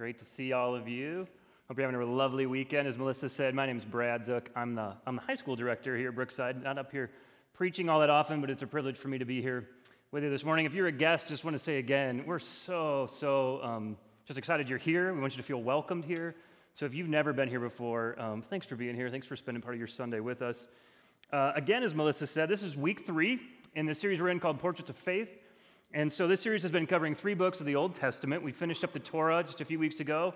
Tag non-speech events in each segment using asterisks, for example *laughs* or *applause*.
Great to see all of you. Hope you're having a lovely weekend. As Melissa said, my name is Brad Zook. I'm the, I'm the high school director here at Brookside. Not up here preaching all that often, but it's a privilege for me to be here with you this morning. If you're a guest, just want to say again, we're so, so um, just excited you're here. We want you to feel welcomed here. So if you've never been here before, um, thanks for being here. Thanks for spending part of your Sunday with us. Uh, again, as Melissa said, this is week three in the series we're in called Portraits of Faith. And so this series has been covering three books of the Old Testament. We finished up the Torah just a few weeks ago.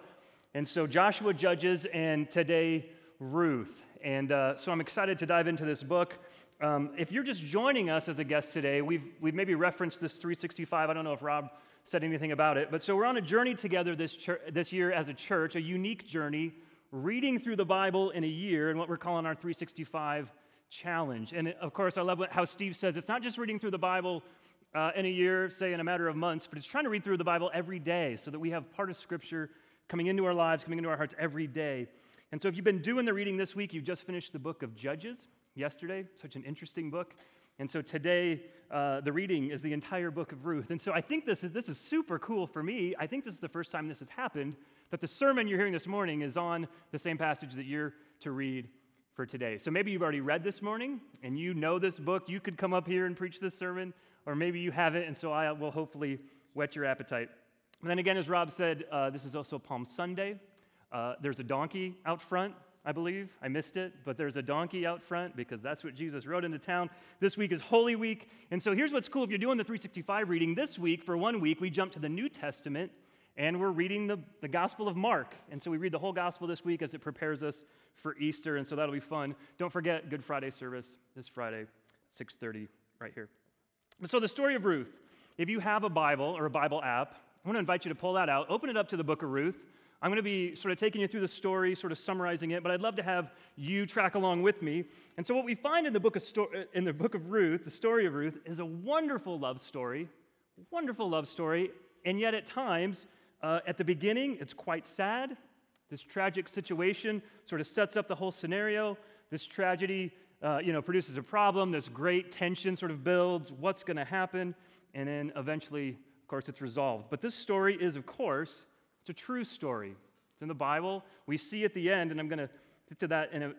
And so Joshua, Judges, and today, Ruth. And uh, so I'm excited to dive into this book. Um, if you're just joining us as a guest today, we've, we've maybe referenced this 365. I don't know if Rob said anything about it. But so we're on a journey together this, this year as a church, a unique journey, reading through the Bible in a year and what we're calling our 365 challenge. And of course, I love how Steve says it's not just reading through the Bible uh, in a year, say in a matter of months, but it's trying to read through the Bible every day so that we have part of Scripture coming into our lives, coming into our hearts every day. And so if you've been doing the reading this week, you've just finished the book of Judges yesterday, such an interesting book. And so today, uh, the reading is the entire book of Ruth. And so I think this is, this is super cool for me. I think this is the first time this has happened, that the sermon you're hearing this morning is on the same passage that you're to read for today. So maybe you've already read this morning and you know this book. You could come up here and preach this sermon or maybe you haven't, and so I will hopefully whet your appetite. And then again, as Rob said, uh, this is also Palm Sunday. Uh, there's a donkey out front, I believe. I missed it, but there's a donkey out front because that's what Jesus rode into town. This week is Holy Week. And so here's what's cool if you're doing the 365 reading this week, for one week, we jump to the New Testament and we're reading the, the Gospel of Mark. And so we read the whole Gospel this week as it prepares us for Easter. And so that'll be fun. Don't forget Good Friday service this Friday, 6:30, right here. So, the story of Ruth, if you have a Bible or a Bible app, I want to invite you to pull that out, open it up to the book of Ruth. I'm going to be sort of taking you through the story, sort of summarizing it, but I'd love to have you track along with me. And so, what we find in the book of, sto- in the book of Ruth, the story of Ruth, is a wonderful love story, wonderful love story, and yet at times, uh, at the beginning, it's quite sad. This tragic situation sort of sets up the whole scenario. This tragedy uh, you know, produces a problem. This great tension sort of builds. What's going to happen? And then eventually, of course, it's resolved. But this story is, of course, it's a true story. It's in the Bible. We see at the end, and I'm going to get to that in a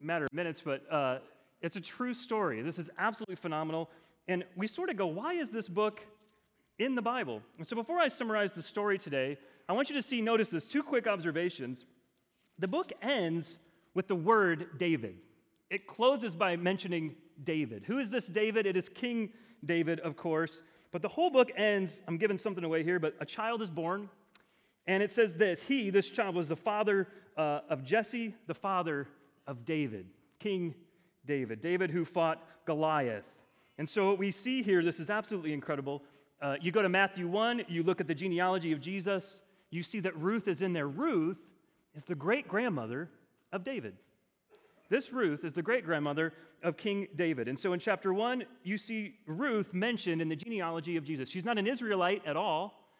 matter of minutes, but uh, it's a true story. This is absolutely phenomenal. And we sort of go, why is this book in the Bible? And so before I summarize the story today, I want you to see, notice this, two quick observations. The book ends with the word David. It closes by mentioning David. Who is this David? It is King David, of course. But the whole book ends, I'm giving something away here, but a child is born. And it says this He, this child, was the father uh, of Jesse, the father of David, King David. David who fought Goliath. And so what we see here, this is absolutely incredible. Uh, you go to Matthew 1, you look at the genealogy of Jesus, you see that Ruth is in there. Ruth is the great grandmother of David. This Ruth is the great grandmother of King David. And so in chapter 1, you see Ruth mentioned in the genealogy of Jesus. She's not an Israelite at all,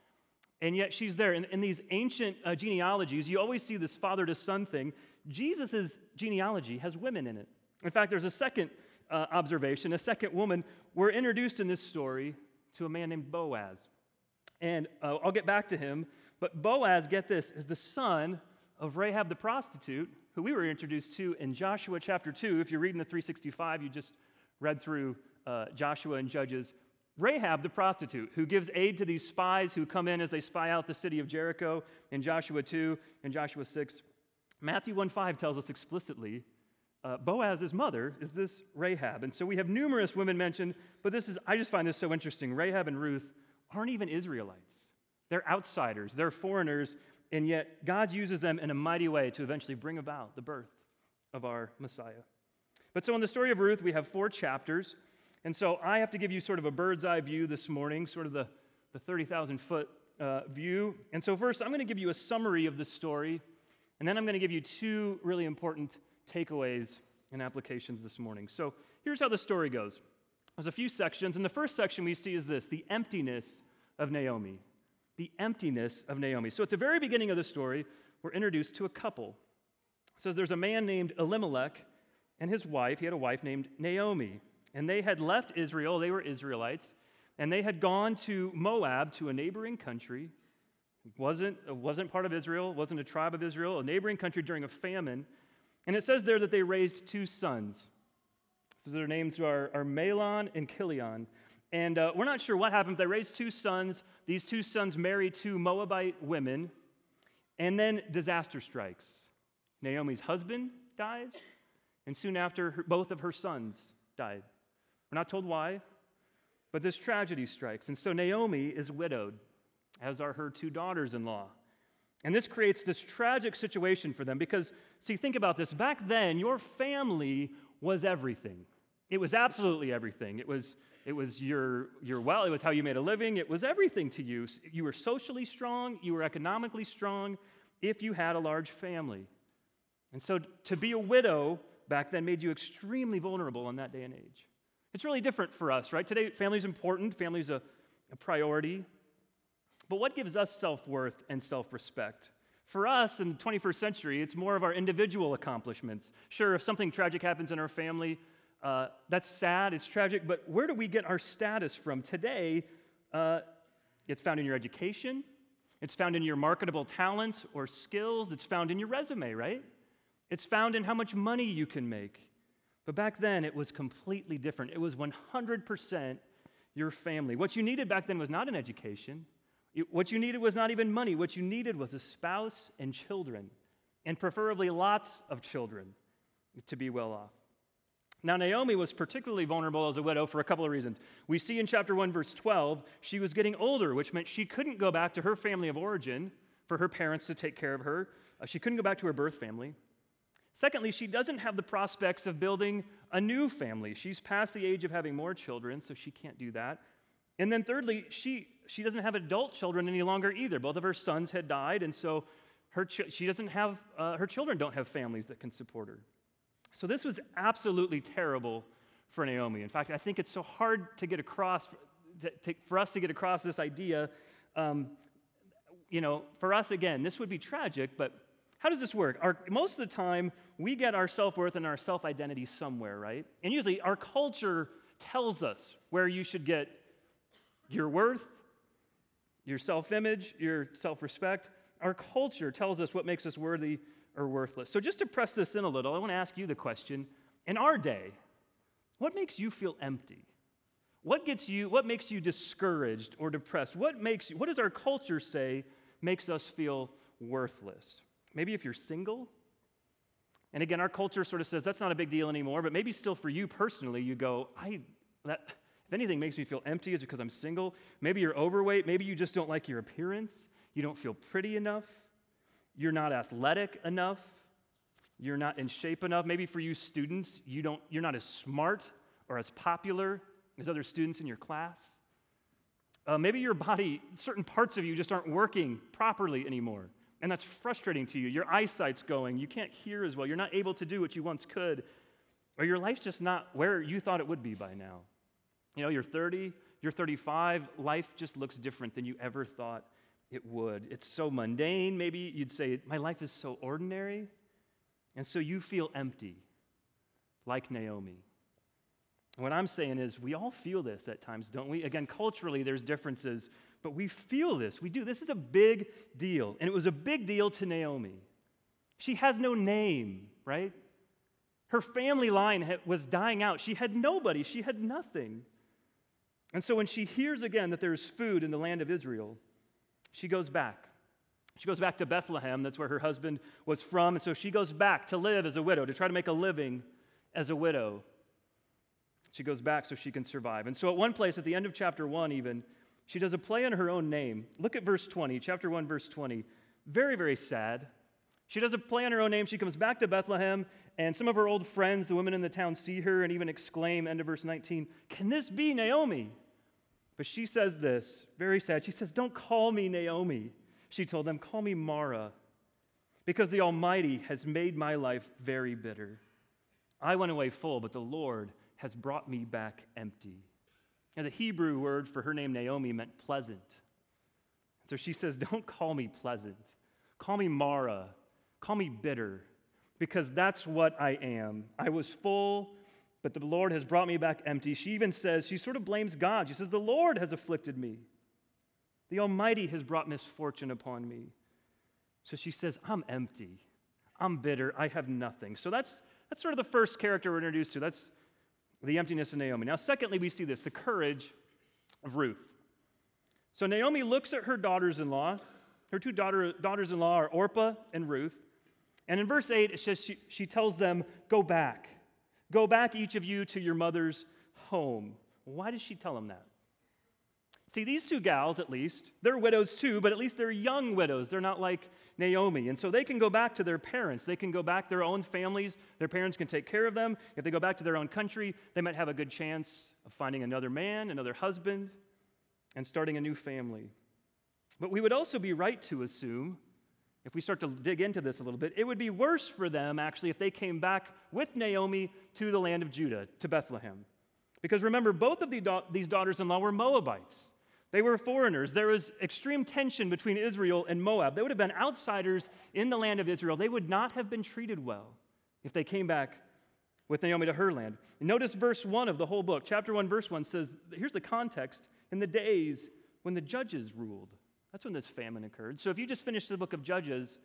and yet she's there. In, in these ancient uh, genealogies, you always see this father to son thing. Jesus' genealogy has women in it. In fact, there's a second uh, observation, a second woman. We're introduced in this story to a man named Boaz. And uh, I'll get back to him, but Boaz, get this, is the son of Rahab the prostitute, who we were introduced to in Joshua chapter 2. If you're reading the 365, you just read through uh, Joshua and Judges. Rahab the prostitute, who gives aid to these spies who come in as they spy out the city of Jericho in Joshua 2 and Joshua 6. Matthew 1 5 tells us explicitly uh, Boaz's mother is this Rahab. And so we have numerous women mentioned, but this is, I just find this so interesting. Rahab and Ruth aren't even Israelites, they're outsiders, they're foreigners and yet, God uses them in a mighty way to eventually bring about the birth of our Messiah. But so in the story of Ruth, we have four chapters. And so I have to give you sort of a bird's eye view this morning, sort of the, the 30,000 foot uh, view. And so, first, I'm going to give you a summary of the story, and then I'm going to give you two really important takeaways and applications this morning. So, here's how the story goes there's a few sections, and the first section we see is this the emptiness of Naomi the emptiness of Naomi. So at the very beginning of the story, we're introduced to a couple. It says there's a man named Elimelech and his wife. He had a wife named Naomi. And they had left Israel, they were Israelites, and they had gone to Moab, to a neighboring country, wasn't, wasn't part of Israel, wasn't a tribe of Israel, a neighboring country during a famine. And it says there that they raised two sons. So their names are, are Mahlon and Chilion. And uh, we're not sure what happened. They raised two sons. These two sons marry two Moabite women. And then disaster strikes. Naomi's husband dies, and soon after, her, both of her sons died. We're not told why, but this tragedy strikes. And so Naomi is widowed, as are her two daughters in law. And this creates this tragic situation for them because, see, think about this. Back then, your family was everything. It was absolutely everything. It was, it was your, your well, it was how you made a living. It was everything to you. You were socially strong, you were economically strong if you had a large family. And so to be a widow back then made you extremely vulnerable in that day and age. It's really different for us, right? Today, family's important, family's a, a priority. But what gives us self worth and self respect? For us in the 21st century, it's more of our individual accomplishments. Sure, if something tragic happens in our family, uh, that's sad, it's tragic, but where do we get our status from? Today, uh, it's found in your education, it's found in your marketable talents or skills, it's found in your resume, right? It's found in how much money you can make. But back then, it was completely different. It was 100% your family. What you needed back then was not an education. What you needed was not even money. What you needed was a spouse and children, and preferably lots of children to be well off. Now, Naomi was particularly vulnerable as a widow for a couple of reasons. We see in chapter 1, verse 12, she was getting older, which meant she couldn't go back to her family of origin for her parents to take care of her. Uh, she couldn't go back to her birth family. Secondly, she doesn't have the prospects of building a new family. She's past the age of having more children, so she can't do that. And then thirdly, she, she doesn't have adult children any longer either. Both of her sons had died, and so her ch- she doesn't have, uh, her children don't have families that can support her. So this was absolutely terrible for Naomi. In fact, I think it's so hard to get across, to, to, for us to get across this idea. Um, you know, for us, again, this would be tragic, but how does this work? Our, most of the time, we get our self worth and our self identity somewhere, right? And usually, our culture tells us where you should get your worth, your self image, your self respect. Our culture tells us what makes us worthy or worthless. So, just to press this in a little, I want to ask you the question in our day, what makes you feel empty? What gets you, what makes you discouraged or depressed? What makes what does our culture say makes us feel worthless? Maybe if you're single. And again, our culture sort of says that's not a big deal anymore, but maybe still for you personally, you go, I, that, if anything makes me feel empty is because I'm single. Maybe you're overweight. Maybe you just don't like your appearance. You don't feel pretty enough. You're not athletic enough. You're not in shape enough. Maybe for you students, you don't, you're not as smart or as popular as other students in your class. Uh, maybe your body, certain parts of you just aren't working properly anymore. And that's frustrating to you. Your eyesight's going. You can't hear as well. You're not able to do what you once could. Or your life's just not where you thought it would be by now. You know, you're 30, you're 35, life just looks different than you ever thought it would. It's so mundane. Maybe you'd say, My life is so ordinary. And so you feel empty, like Naomi. what I'm saying is, we all feel this at times, don't we? Again, culturally, there's differences but we feel this. We do. This is a big deal. And it was a big deal to Naomi. She has no name, right? Her family line was dying out. She had nobody, she had nothing. And so when she hears again that there's food in the land of Israel, she goes back. She goes back to Bethlehem. That's where her husband was from. And so she goes back to live as a widow, to try to make a living as a widow. She goes back so she can survive. And so at one place, at the end of chapter one, even, she does a play on her own name. Look at verse 20, chapter 1, verse 20. Very, very sad. She does a play on her own name. She comes back to Bethlehem, and some of her old friends, the women in the town, see her and even exclaim, end of verse 19, Can this be Naomi? But she says this, very sad. She says, Don't call me Naomi. She told them, Call me Mara, because the Almighty has made my life very bitter. I went away full, but the Lord has brought me back empty. Now, the Hebrew word for her name, Naomi, meant pleasant. So she says, Don't call me pleasant. Call me Mara. Call me bitter, because that's what I am. I was full, but the Lord has brought me back empty. She even says, she sort of blames God. She says, The Lord has afflicted me. The Almighty has brought misfortune upon me. So she says, I'm empty. I'm bitter. I have nothing. So that's, that's sort of the first character we're introduced to. That's the emptiness of Naomi. Now, secondly, we see this the courage of Ruth. So Naomi looks at her daughters in law. Her two daughter, daughters in law are Orpah and Ruth. And in verse 8, it says she, she tells them, Go back. Go back, each of you, to your mother's home. Why does she tell them that? See, these two gals, at least, they're widows too, but at least they're young widows. They're not like Naomi. And so they can go back to their parents. They can go back their own families. Their parents can take care of them. If they go back to their own country, they might have a good chance of finding another man, another husband, and starting a new family. But we would also be right to assume, if we start to dig into this a little bit, it would be worse for them actually if they came back with Naomi to the land of Judah, to Bethlehem. Because remember, both of these daughters in law were Moabites. They were foreigners. There was extreme tension between Israel and Moab. They would have been outsiders in the land of Israel. They would not have been treated well if they came back with Naomi to her land. And notice verse 1 of the whole book. Chapter 1, verse 1 says here's the context in the days when the judges ruled. That's when this famine occurred. So if you just finished the book of Judges,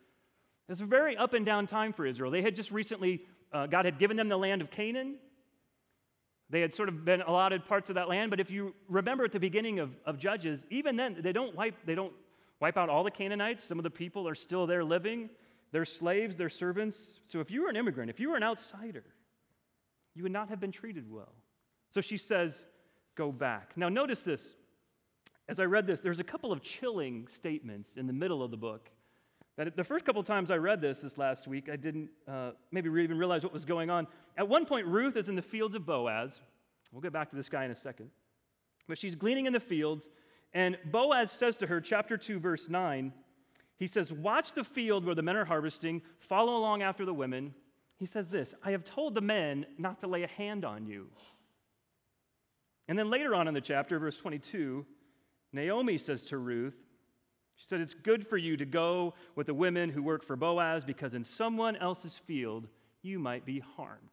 it's a very up and down time for Israel. They had just recently, uh, God had given them the land of Canaan. They had sort of been allotted parts of that land, but if you remember at the beginning of, of Judges, even then they don't wipe they don't wipe out all the Canaanites. Some of the people are still there living. They're slaves, they're servants. So if you were an immigrant, if you were an outsider, you would not have been treated well. So she says, Go back. Now notice this as I read this, there's a couple of chilling statements in the middle of the book. That the first couple times I read this this last week, I didn't uh, maybe even realize what was going on. At one point, Ruth is in the fields of Boaz. We'll get back to this guy in a second. But she's gleaning in the fields, and Boaz says to her, chapter 2, verse 9, he says, Watch the field where the men are harvesting, follow along after the women. He says this I have told the men not to lay a hand on you. And then later on in the chapter, verse 22, Naomi says to Ruth, she said, It's good for you to go with the women who work for Boaz because in someone else's field you might be harmed.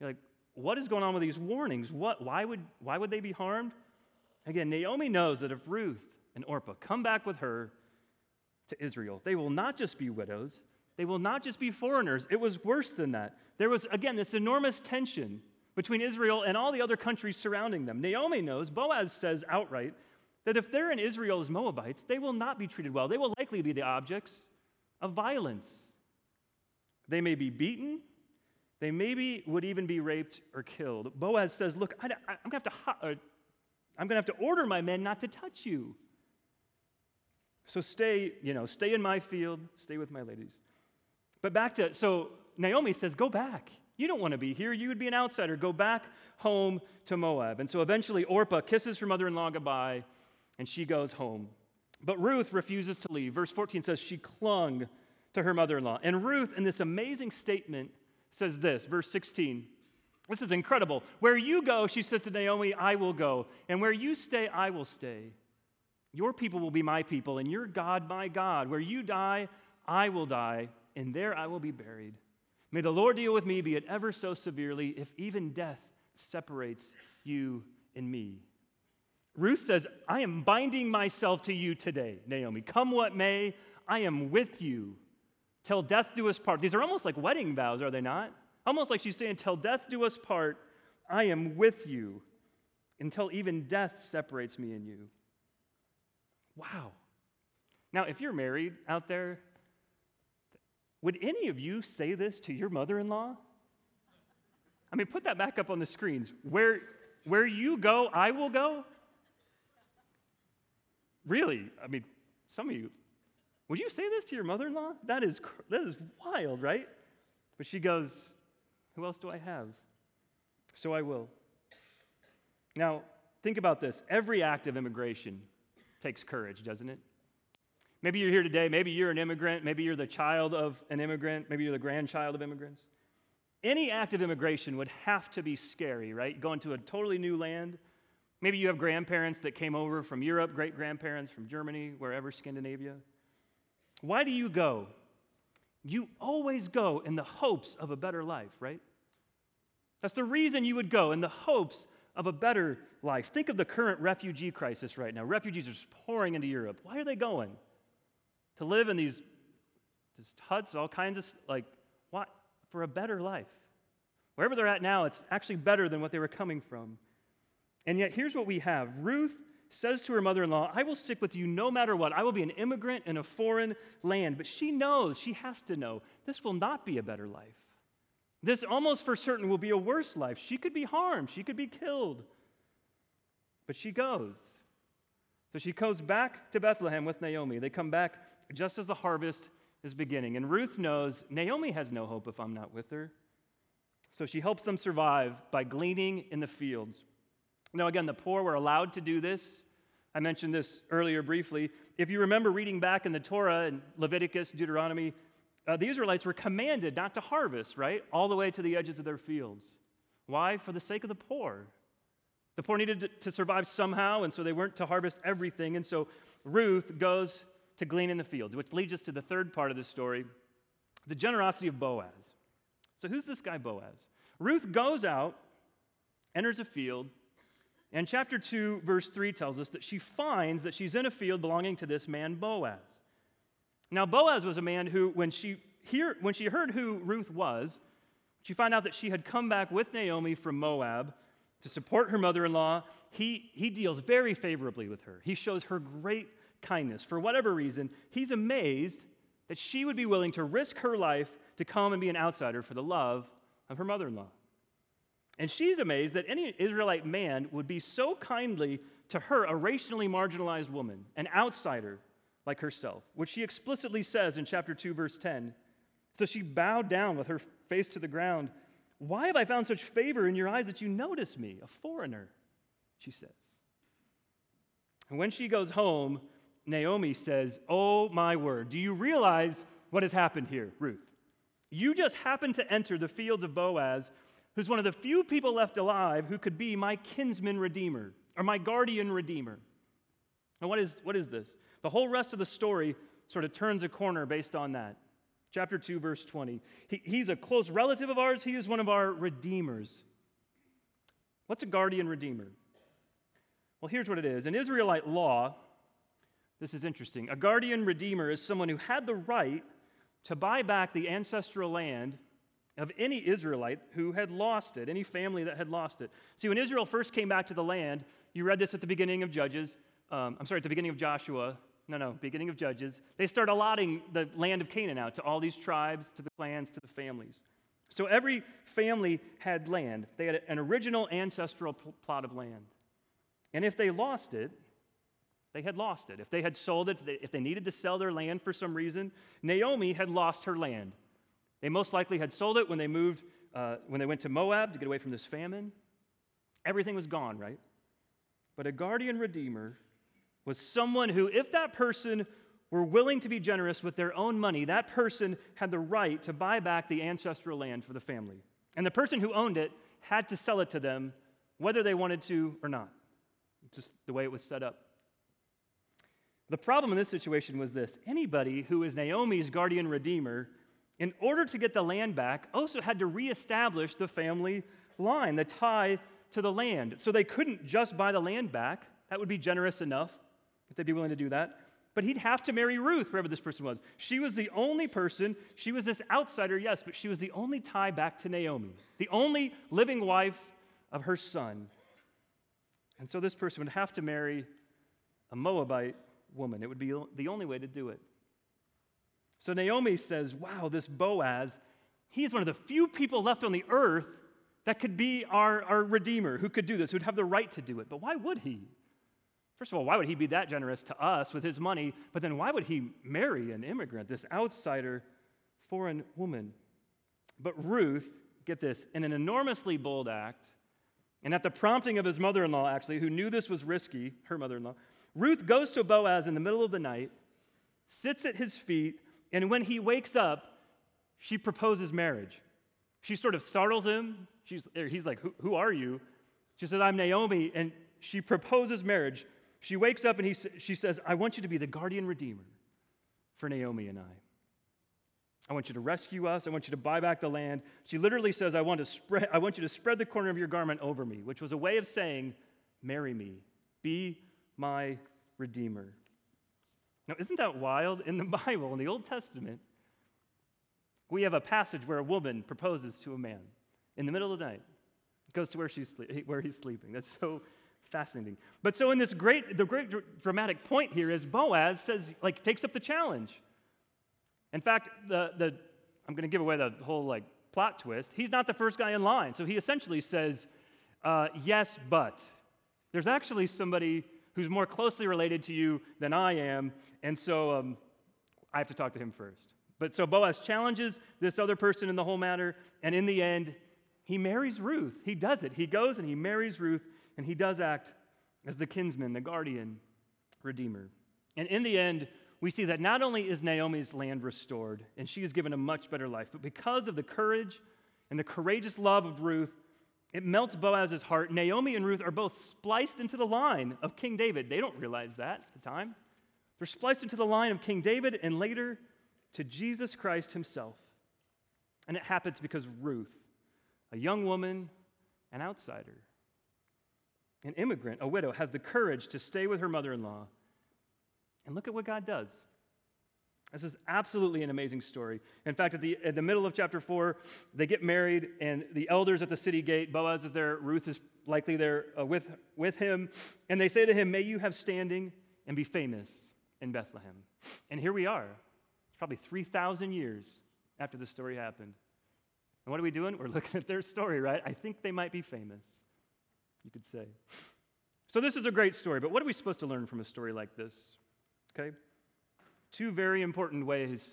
You're like, what is going on with these warnings? What, why, would, why would they be harmed? Again, Naomi knows that if Ruth and Orpah come back with her to Israel, they will not just be widows, they will not just be foreigners. It was worse than that. There was, again, this enormous tension between Israel and all the other countries surrounding them. Naomi knows, Boaz says outright, that if they're in Israel as Moabites, they will not be treated well. They will likely be the objects of violence. They may be beaten. They maybe would even be raped or killed. Boaz says, Look, I, am going to. Uh, I'm going to have to order my men not to touch you. So stay, you know, stay in my field, stay with my ladies. But back to, so Naomi says, go back. You don't want to be here. You would be an outsider. Go back home to Moab. And so eventually Orpah kisses her mother in law goodbye and she goes home. But Ruth refuses to leave. Verse 14 says she clung to her mother in law. And Ruth, in this amazing statement, says this, verse 16. This is incredible. Where you go, she says to Naomi, I will go. And where you stay, I will stay. Your people will be my people, and your God my God. Where you die, I will die, and there I will be buried. May the Lord deal with me, be it ever so severely, if even death separates you and me. Ruth says, I am binding myself to you today, Naomi. Come what may, I am with you. Till death do us part. These are almost like wedding vows, are they not? Almost like she's saying, Till death do us part, I am with you until even death separates me and you. Wow. Now, if you're married out there, would any of you say this to your mother in law? I mean, put that back up on the screens. Where, where you go, I will go. Really, I mean, some of you, would you say this to your mother in law? That is, that is wild, right? But she goes, Who else do I have? So I will. Now, think about this. Every act of immigration takes courage, doesn't it? Maybe you're here today. Maybe you're an immigrant. Maybe you're the child of an immigrant. Maybe you're the grandchild of immigrants. Any act of immigration would have to be scary, right? Going to a totally new land, Maybe you have grandparents that came over from Europe, great grandparents from Germany, wherever, Scandinavia. Why do you go? You always go in the hopes of a better life, right? That's the reason you would go, in the hopes of a better life. Think of the current refugee crisis right now. Refugees are just pouring into Europe. Why are they going? To live in these just huts, all kinds of, like, what? For a better life. Wherever they're at now, it's actually better than what they were coming from. And yet, here's what we have Ruth says to her mother in law, I will stick with you no matter what. I will be an immigrant in a foreign land. But she knows, she has to know, this will not be a better life. This almost for certain will be a worse life. She could be harmed, she could be killed. But she goes. So she goes back to Bethlehem with Naomi. They come back just as the harvest is beginning. And Ruth knows Naomi has no hope if I'm not with her. So she helps them survive by gleaning in the fields. Now, again, the poor were allowed to do this. I mentioned this earlier briefly. If you remember reading back in the Torah and Leviticus, Deuteronomy, uh, the Israelites were commanded not to harvest, right? All the way to the edges of their fields. Why? For the sake of the poor. The poor needed to survive somehow, and so they weren't to harvest everything. And so Ruth goes to glean in the fields, which leads us to the third part of the story the generosity of Boaz. So, who's this guy, Boaz? Ruth goes out, enters a field, and chapter 2, verse 3 tells us that she finds that she's in a field belonging to this man, Boaz. Now, Boaz was a man who, when she, hear, when she heard who Ruth was, she found out that she had come back with Naomi from Moab to support her mother in law. He, he deals very favorably with her. He shows her great kindness. For whatever reason, he's amazed that she would be willing to risk her life to come and be an outsider for the love of her mother in law. And she's amazed that any Israelite man would be so kindly to her, a racially marginalized woman, an outsider like herself, which she explicitly says in chapter 2, verse 10. So she bowed down with her face to the ground. Why have I found such favor in your eyes that you notice me, a foreigner? She says. And when she goes home, Naomi says, Oh my word, do you realize what has happened here, Ruth? You just happened to enter the fields of Boaz who's one of the few people left alive who could be my kinsman redeemer or my guardian redeemer. And what is, what is this? The whole rest of the story sort of turns a corner based on that. Chapter 2, verse 20. He, he's a close relative of ours, he is one of our redeemers. What's a guardian redeemer? Well, here's what it is. In Israelite law, this is interesting. A guardian redeemer is someone who had the right to buy back the ancestral land of any Israelite who had lost it, any family that had lost it. See, when Israel first came back to the land, you read this at the beginning of Judges, um, I'm sorry, at the beginning of Joshua, no, no, beginning of Judges, they start allotting the land of Canaan out to all these tribes, to the clans, to the families. So every family had land. They had an original ancestral pl- plot of land. And if they lost it, they had lost it. If they had sold it, if they needed to sell their land for some reason, Naomi had lost her land. They most likely had sold it when they moved, uh, when they went to Moab to get away from this famine. Everything was gone, right? But a guardian redeemer was someone who, if that person were willing to be generous with their own money, that person had the right to buy back the ancestral land for the family. And the person who owned it had to sell it to them, whether they wanted to or not. Just the way it was set up. The problem in this situation was this anybody who is Naomi's guardian redeemer in order to get the land back, also had to reestablish the family line, the tie to the land. So they couldn't just buy the land back. That would be generous enough if they'd be willing to do that. But he'd have to marry Ruth, wherever this person was. She was the only person, she was this outsider, yes, but she was the only tie back to Naomi, the only living wife of her son. And so this person would have to marry a Moabite woman. It would be the only way to do it. So Naomi says, Wow, this Boaz, he is one of the few people left on the earth that could be our, our Redeemer, who could do this, who'd have the right to do it. But why would he? First of all, why would he be that generous to us with his money? But then why would he marry an immigrant, this outsider foreign woman? But Ruth, get this, in an enormously bold act, and at the prompting of his mother in law, actually, who knew this was risky, her mother in law, Ruth goes to Boaz in the middle of the night, sits at his feet, and when he wakes up, she proposes marriage. She sort of startles him. She's, er, he's like, who, who are you? She says, I'm Naomi. And she proposes marriage. She wakes up and he, she says, I want you to be the guardian redeemer for Naomi and I. I want you to rescue us. I want you to buy back the land. She literally says, I want, to spread, I want you to spread the corner of your garment over me, which was a way of saying, Marry me, be my redeemer. Now, isn't that wild? In the *laughs* Bible, in the Old Testament, we have a passage where a woman proposes to a man in the middle of the night, goes to where, she's where he's sleeping. That's so fascinating. But so in this great, the great dramatic point here is Boaz says, like, takes up the challenge. In fact, the, the, I'm going to give away the whole like plot twist. He's not the first guy in line. So he essentially says, uh, yes, but. There's actually somebody who's more closely related to you than I am. And so um, I have to talk to him first. But so Boaz challenges this other person in the whole matter. And in the end, he marries Ruth. He does it. He goes and he marries Ruth. And he does act as the kinsman, the guardian, redeemer. And in the end, we see that not only is Naomi's land restored and she is given a much better life, but because of the courage and the courageous love of Ruth, it melts Boaz's heart. Naomi and Ruth are both spliced into the line of King David. They don't realize that at the time. They're spliced into the line of King David and later to Jesus Christ himself. And it happens because Ruth, a young woman, an outsider, an immigrant, a widow, has the courage to stay with her mother in law and look at what God does. This is absolutely an amazing story. In fact, at the, at the middle of chapter 4, they get married, and the elders at the city gate, Boaz is there, Ruth is likely there uh, with, with him, and they say to him, May you have standing and be famous in Bethlehem. And here we are. It's probably 3,000 years after the story happened. And what are we doing? We're *laughs* looking at their story, right? I think they might be famous, you could say. So, this is a great story, but what are we supposed to learn from a story like this? Okay? Two very important ways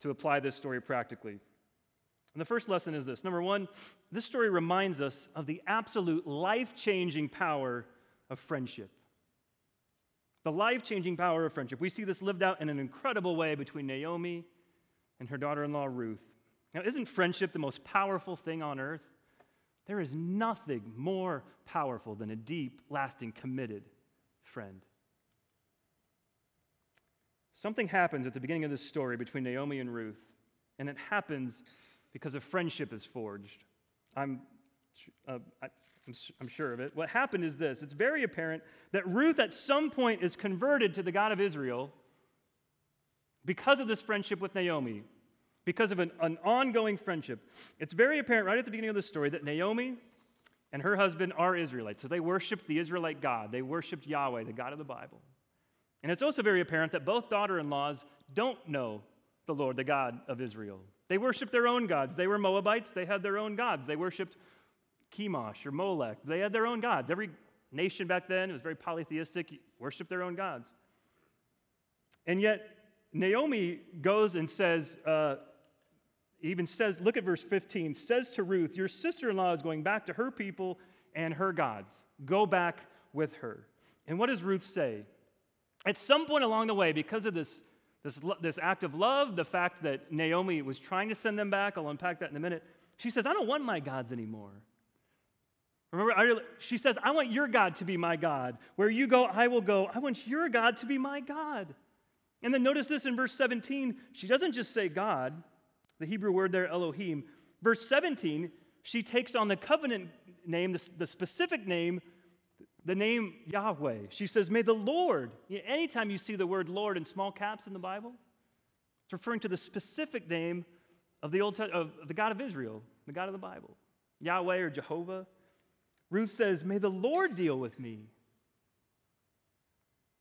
to apply this story practically. And the first lesson is this number one, this story reminds us of the absolute life changing power of friendship. The life changing power of friendship. We see this lived out in an incredible way between Naomi and her daughter in law, Ruth. Now, isn't friendship the most powerful thing on earth? There is nothing more powerful than a deep, lasting, committed friend. Something happens at the beginning of this story between Naomi and Ruth, and it happens because a friendship is forged. I'm, uh, I'm, I'm sure of it. What happened is this it's very apparent that Ruth at some point is converted to the God of Israel because of this friendship with Naomi, because of an, an ongoing friendship. It's very apparent right at the beginning of the story that Naomi and her husband are Israelites. So they worshiped the Israelite God, they worshiped Yahweh, the God of the Bible. And it's also very apparent that both daughter in laws don't know the Lord, the God of Israel. They worshiped their own gods. They were Moabites, they had their own gods. They worshiped Chemosh or Molech. They had their own gods. Every nation back then was very polytheistic, worshiped their own gods. And yet, Naomi goes and says, uh, even says, look at verse 15, says to Ruth, Your sister in law is going back to her people and her gods. Go back with her. And what does Ruth say? At some point along the way, because of this, this, this act of love, the fact that Naomi was trying to send them back, I'll unpack that in a minute, she says, I don't want my gods anymore. Remember, she says, I want your God to be my God. Where you go, I will go. I want your God to be my God. And then notice this in verse 17. She doesn't just say God, the Hebrew word there, Elohim. Verse 17, she takes on the covenant name, the, the specific name the name Yahweh. She says, May the Lord. Anytime you see the word Lord in small caps in the Bible, it's referring to the specific name of the Old of the God of Israel, the God of the Bible, Yahweh or Jehovah. Ruth says, May the Lord deal with me.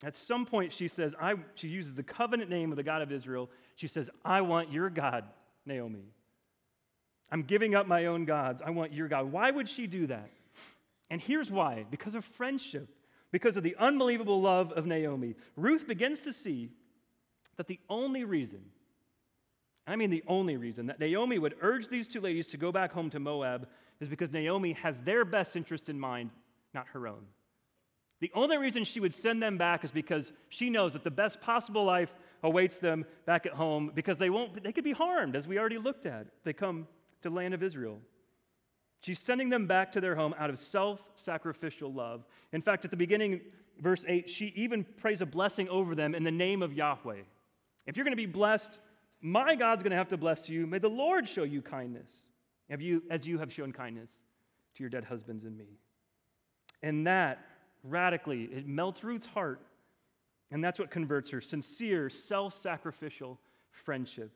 At some point, she says, I, she uses the covenant name of the God of Israel. She says, I want your God, Naomi. I'm giving up my own gods. I want your God. Why would she do that? And here's why because of friendship, because of the unbelievable love of Naomi. Ruth begins to see that the only reason, I mean the only reason, that Naomi would urge these two ladies to go back home to Moab is because Naomi has their best interest in mind, not her own. The only reason she would send them back is because she knows that the best possible life awaits them back at home because they won't they could be harmed as we already looked at. They come to land of Israel. She's sending them back to their home out of self sacrificial love. In fact, at the beginning, verse 8, she even prays a blessing over them in the name of Yahweh. If you're going to be blessed, My God's going to have to bless you. May the Lord show you kindness, have you, as you have shown kindness to your dead husbands and me. And that radically, it melts Ruth's heart. And that's what converts her sincere, self sacrificial friendship.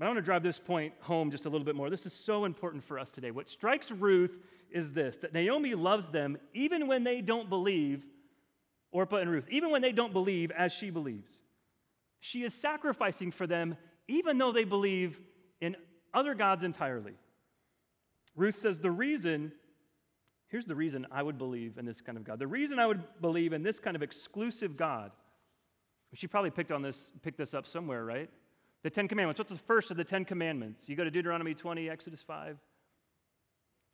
But I want to drive this point home just a little bit more. This is so important for us today. What strikes Ruth is this that Naomi loves them even when they don't believe, Orpah and Ruth, even when they don't believe as she believes. She is sacrificing for them even though they believe in other gods entirely. Ruth says, The reason, here's the reason I would believe in this kind of God. The reason I would believe in this kind of exclusive God, she probably picked on this, picked this up somewhere, right? The Ten Commandments. What's the first of the Ten Commandments? You go to Deuteronomy 20, Exodus 5.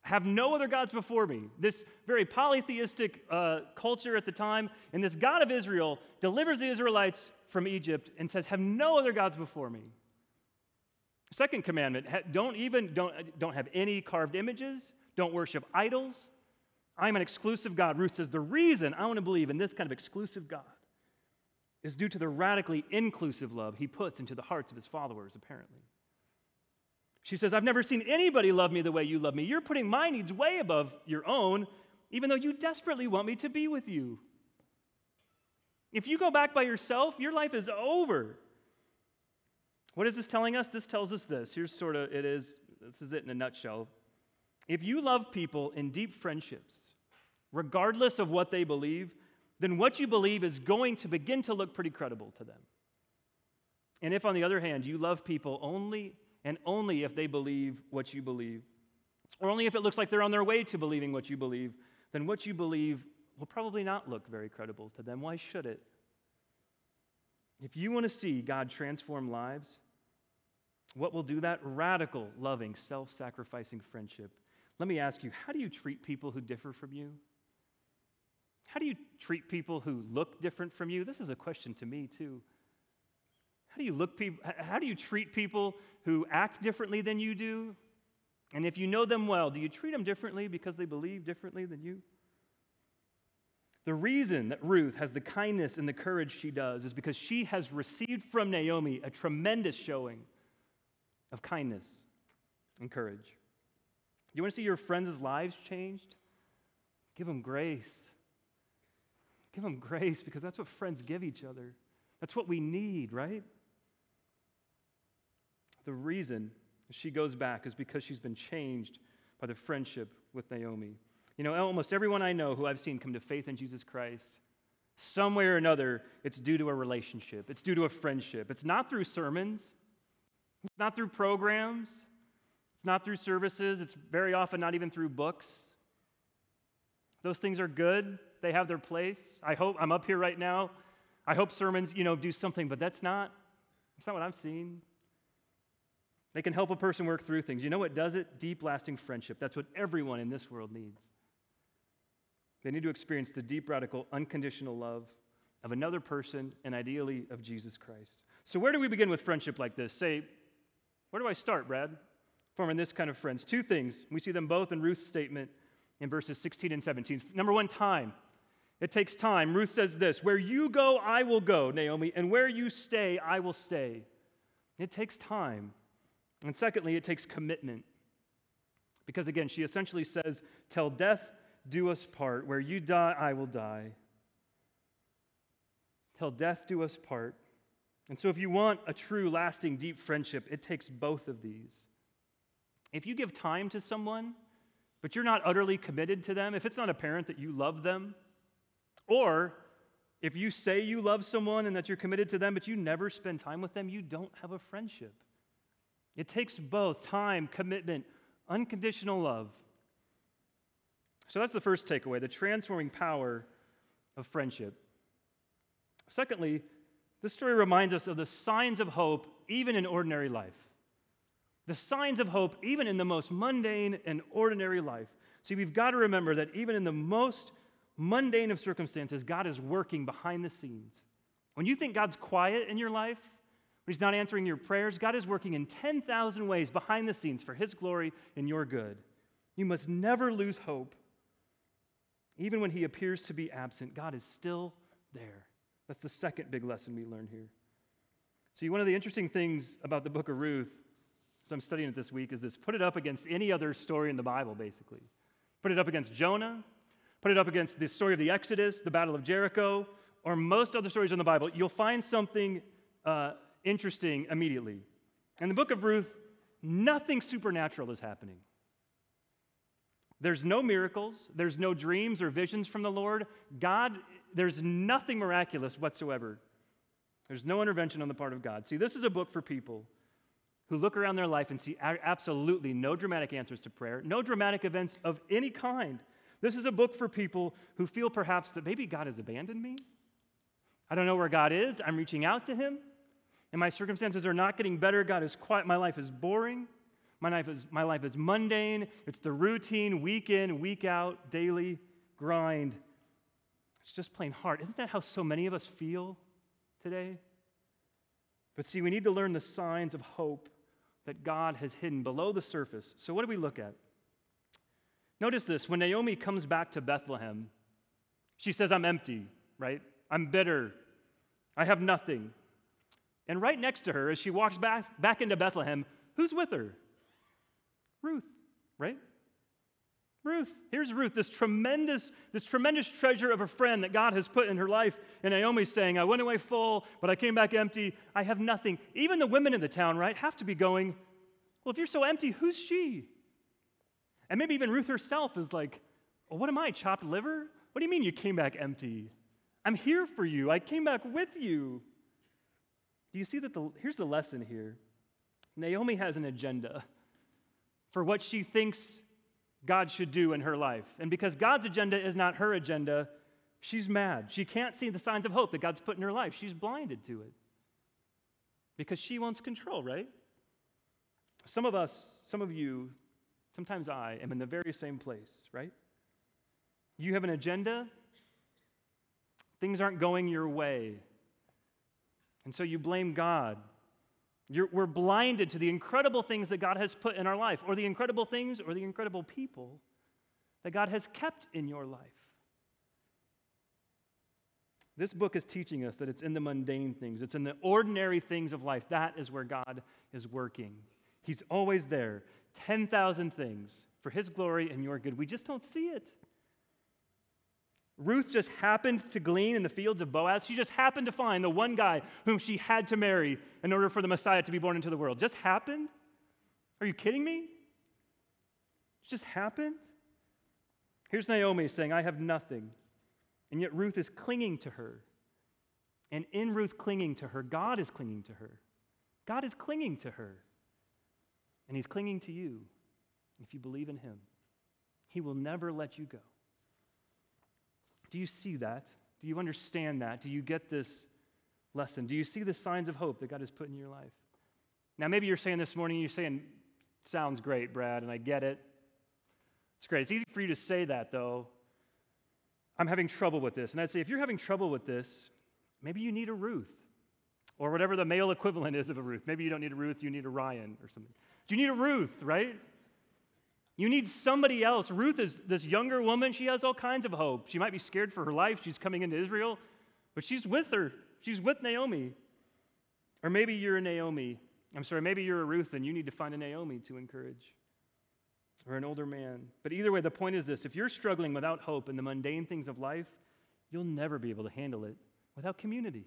Have no other gods before me. This very polytheistic uh, culture at the time, and this God of Israel delivers the Israelites from Egypt and says, Have no other gods before me. Second commandment don't even don't, don't have any carved images, don't worship idols. I'm an exclusive God. Ruth says, The reason I want to believe in this kind of exclusive God is due to the radically inclusive love he puts into the hearts of his followers, apparently. She says, I've never seen anybody love me the way you love me. You're putting my needs way above your own, even though you desperately want me to be with you. If you go back by yourself, your life is over. What is this telling us? This tells us this. Here's sort of it is, this is it in a nutshell. If you love people in deep friendships, regardless of what they believe, then what you believe is going to begin to look pretty credible to them. And if, on the other hand, you love people only and only if they believe what you believe, or only if it looks like they're on their way to believing what you believe, then what you believe will probably not look very credible to them. Why should it? If you want to see God transform lives, what will do that? Radical, loving, self sacrificing friendship. Let me ask you how do you treat people who differ from you? How do you treat people who look different from you? This is a question to me, too. How do you look how do you treat people who act differently than you do? And if you know them well, do you treat them differently because they believe differently than you? The reason that Ruth has the kindness and the courage she does is because she has received from Naomi a tremendous showing of kindness and courage. You want to see your friends' lives changed? Give them grace. Give them grace because that's what friends give each other. That's what we need, right? The reason she goes back is because she's been changed by the friendship with Naomi. You know, almost everyone I know who I've seen come to faith in Jesus Christ, some way or another, it's due to a relationship, it's due to a friendship. It's not through sermons, it's not through programs, it's not through services, it's very often not even through books. Those things are good, they have their place. I hope I'm up here right now. I hope sermons, you know, do something, but that's not, that's not what I've seen. They can help a person work through things. You know what does it? Deep, lasting friendship. That's what everyone in this world needs. They need to experience the deep, radical, unconditional love of another person and ideally of Jesus Christ. So, where do we begin with friendship like this? Say, where do I start, Brad? Forming this kind of friends. Two things. We see them both in Ruth's statement in verses 16 and 17. Number one, time. It takes time. Ruth says this Where you go, I will go, Naomi, and where you stay, I will stay. It takes time. And secondly, it takes commitment. Because again, she essentially says, Till death do us part. Where you die, I will die. Till death do us part. And so, if you want a true, lasting, deep friendship, it takes both of these. If you give time to someone, but you're not utterly committed to them, if it's not apparent that you love them, or if you say you love someone and that you're committed to them, but you never spend time with them, you don't have a friendship. It takes both time, commitment, unconditional love. So that's the first takeaway the transforming power of friendship. Secondly, this story reminds us of the signs of hope even in ordinary life. The signs of hope even in the most mundane and ordinary life. See, we've got to remember that even in the most mundane of circumstances, God is working behind the scenes. When you think God's quiet in your life, when He's not answering your prayers, God is working in 10,000 ways behind the scenes for His glory and your good. You must never lose hope. Even when He appears to be absent, God is still there. That's the second big lesson we learn here. See, one of the interesting things about the book of Ruth, as I'm studying it this week, is this put it up against any other story in the Bible, basically. Put it up against Jonah, put it up against the story of the Exodus, the Battle of Jericho, or most other stories in the Bible, you'll find something uh, interesting immediately. In the book of Ruth, nothing supernatural is happening. There's no miracles, there's no dreams or visions from the Lord. God, there's nothing miraculous whatsoever. There's no intervention on the part of God. See, this is a book for people who look around their life and see absolutely no dramatic answers to prayer, no dramatic events of any kind. This is a book for people who feel perhaps that maybe God has abandoned me. I don't know where God is. I'm reaching out to Him, and my circumstances are not getting better. God is quiet. My life is boring. My life is, my life is mundane. It's the routine, week in, week out, daily grind. It's just plain hard. Isn't that how so many of us feel today? But see, we need to learn the signs of hope that God has hidden below the surface. So, what do we look at? Notice this when Naomi comes back to Bethlehem, she says, I'm empty, right? I'm bitter. I have nothing. And right next to her, as she walks back, back into Bethlehem, who's with her? Ruth, right? Ruth. Here's Ruth, this tremendous, this tremendous treasure of a friend that God has put in her life. And Naomi's saying, I went away full, but I came back empty. I have nothing. Even the women in the town, right, have to be going, Well, if you're so empty, who's she? And maybe even Ruth herself is like, well, What am I, chopped liver? What do you mean you came back empty? I'm here for you. I came back with you. Do you see that? The, here's the lesson here Naomi has an agenda for what she thinks God should do in her life. And because God's agenda is not her agenda, she's mad. She can't see the signs of hope that God's put in her life. She's blinded to it because she wants control, right? Some of us, some of you, sometimes I am in the very same place, right? You have an agenda, things aren't going your way. And so you blame God you're, we're blinded to the incredible things that God has put in our life, or the incredible things or the incredible people that God has kept in your life. This book is teaching us that it's in the mundane things, it's in the ordinary things of life. That is where God is working. He's always there. 10,000 things for His glory and your good. We just don't see it. Ruth just happened to glean in the fields of Boaz. She just happened to find the one guy whom she had to marry in order for the Messiah to be born into the world. Just happened? Are you kidding me? It just happened? Here's Naomi saying, I have nothing. And yet Ruth is clinging to her. And in Ruth clinging to her, God is clinging to her. God is clinging to her. And He's clinging to you. If you believe in Him, He will never let you go. Do you see that? Do you understand that? Do you get this lesson? Do you see the signs of hope that God has put in your life? Now, maybe you're saying this morning, you're saying, sounds great, Brad, and I get it. It's great. It's easy for you to say that, though. I'm having trouble with this. And I'd say, if you're having trouble with this, maybe you need a Ruth or whatever the male equivalent is of a Ruth. Maybe you don't need a Ruth, you need a Ryan or something. Do you need a Ruth, right? You need somebody else. Ruth is this younger woman. She has all kinds of hope. She might be scared for her life. She's coming into Israel, but she's with her. She's with Naomi. Or maybe you're a Naomi. I'm sorry, maybe you're a Ruth and you need to find a Naomi to encourage or an older man. But either way, the point is this if you're struggling without hope in the mundane things of life, you'll never be able to handle it without community.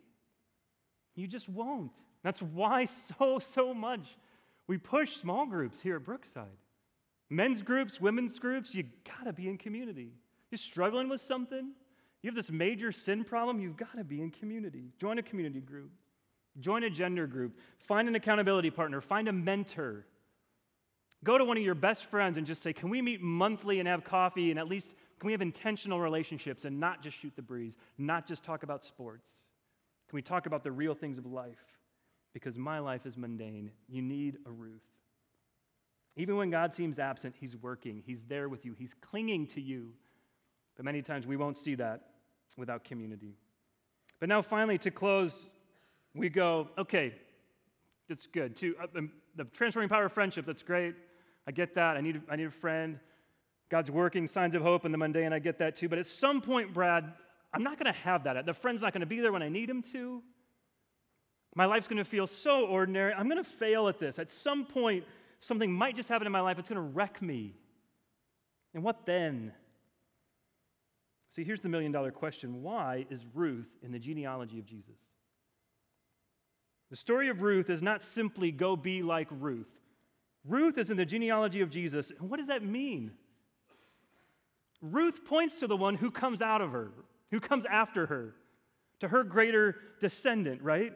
You just won't. That's why so, so much we push small groups here at Brookside. Men's groups, women's groups, you gotta be in community. You're struggling with something, you have this major sin problem, you've gotta be in community. Join a community group, join a gender group, find an accountability partner, find a mentor. Go to one of your best friends and just say, Can we meet monthly and have coffee and at least can we have intentional relationships and not just shoot the breeze, not just talk about sports? Can we talk about the real things of life? Because my life is mundane. You need a Ruth. Even when God seems absent, He's working. He's there with you. He's clinging to you. But many times we won't see that without community. But now, finally, to close, we go, okay, that's good. To, uh, um, the transforming power of friendship, that's great. I get that. I need, I need a friend. God's working, signs of hope in the mundane, I get that too. But at some point, Brad, I'm not going to have that. The friend's not going to be there when I need him to. My life's going to feel so ordinary. I'm going to fail at this. At some point, something might just happen in my life. It's going to wreck me. And what then? See, here's the million dollar question why is Ruth in the genealogy of Jesus? The story of Ruth is not simply go be like Ruth. Ruth is in the genealogy of Jesus. And what does that mean? Ruth points to the one who comes out of her, who comes after her, to her greater descendant, right?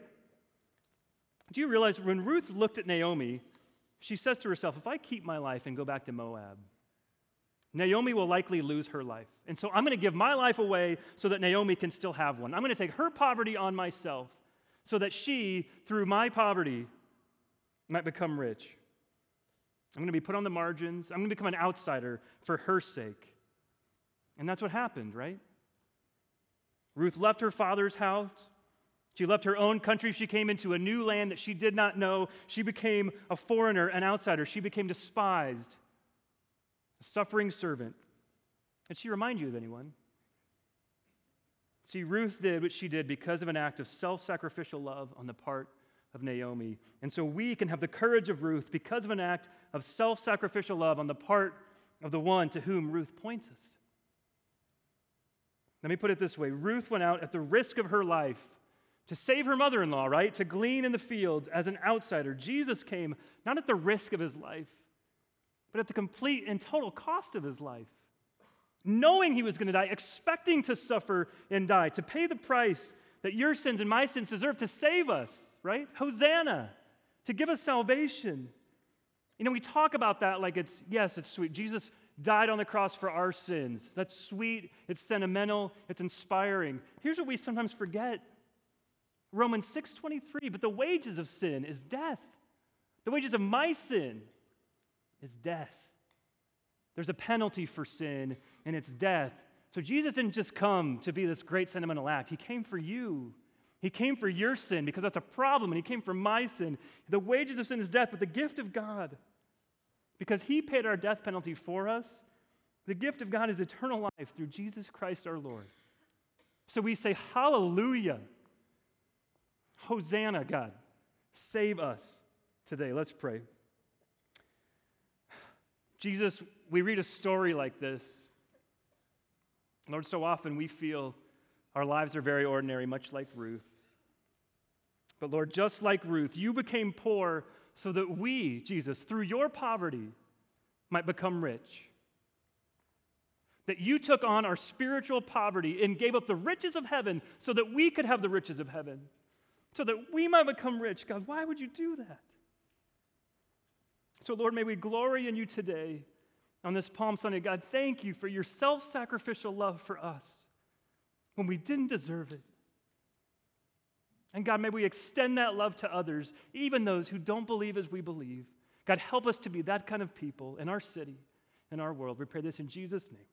Do you realize when Ruth looked at Naomi, she says to herself, If I keep my life and go back to Moab, Naomi will likely lose her life. And so I'm going to give my life away so that Naomi can still have one. I'm going to take her poverty on myself so that she, through my poverty, might become rich. I'm going to be put on the margins. I'm going to become an outsider for her sake. And that's what happened, right? Ruth left her father's house. She left her own country. She came into a new land that she did not know. She became a foreigner, an outsider. She became despised, a suffering servant. Did she remind you of anyone? See, Ruth did what she did because of an act of self sacrificial love on the part of Naomi. And so we can have the courage of Ruth because of an act of self sacrificial love on the part of the one to whom Ruth points us. Let me put it this way Ruth went out at the risk of her life to save her mother in law, right? To glean in the fields as an outsider. Jesus came not at the risk of his life, but at the complete and total cost of his life knowing he was going to die, expecting to suffer and die, to pay the price that your sins and my sins deserve to save us, right? Hosanna, to give us salvation. You know, we talk about that like it's, yes, it's sweet. Jesus died on the cross for our sins. That's sweet, it's sentimental, it's inspiring. Here's what we sometimes forget. Romans 6:23, but the wages of sin is death. The wages of my sin is death. There's a penalty for sin, and it's death. So Jesus didn't just come to be this great sentimental act, He came for you. He came for your sin because that's a problem, and He came for my sin. The wages of sin is death, but the gift of God, because He paid our death penalty for us, the gift of God is eternal life through Jesus Christ our Lord. So we say, Hallelujah. Hosanna, God. Save us today. Let's pray. Jesus, we read a story like this. Lord, so often we feel our lives are very ordinary, much like Ruth. But Lord, just like Ruth, you became poor so that we, Jesus, through your poverty, might become rich. That you took on our spiritual poverty and gave up the riches of heaven so that we could have the riches of heaven, so that we might become rich. God, why would you do that? So, Lord, may we glory in you today on this Palm Sunday. God, thank you for your self sacrificial love for us when we didn't deserve it. And God, may we extend that love to others, even those who don't believe as we believe. God, help us to be that kind of people in our city, in our world. We pray this in Jesus' name.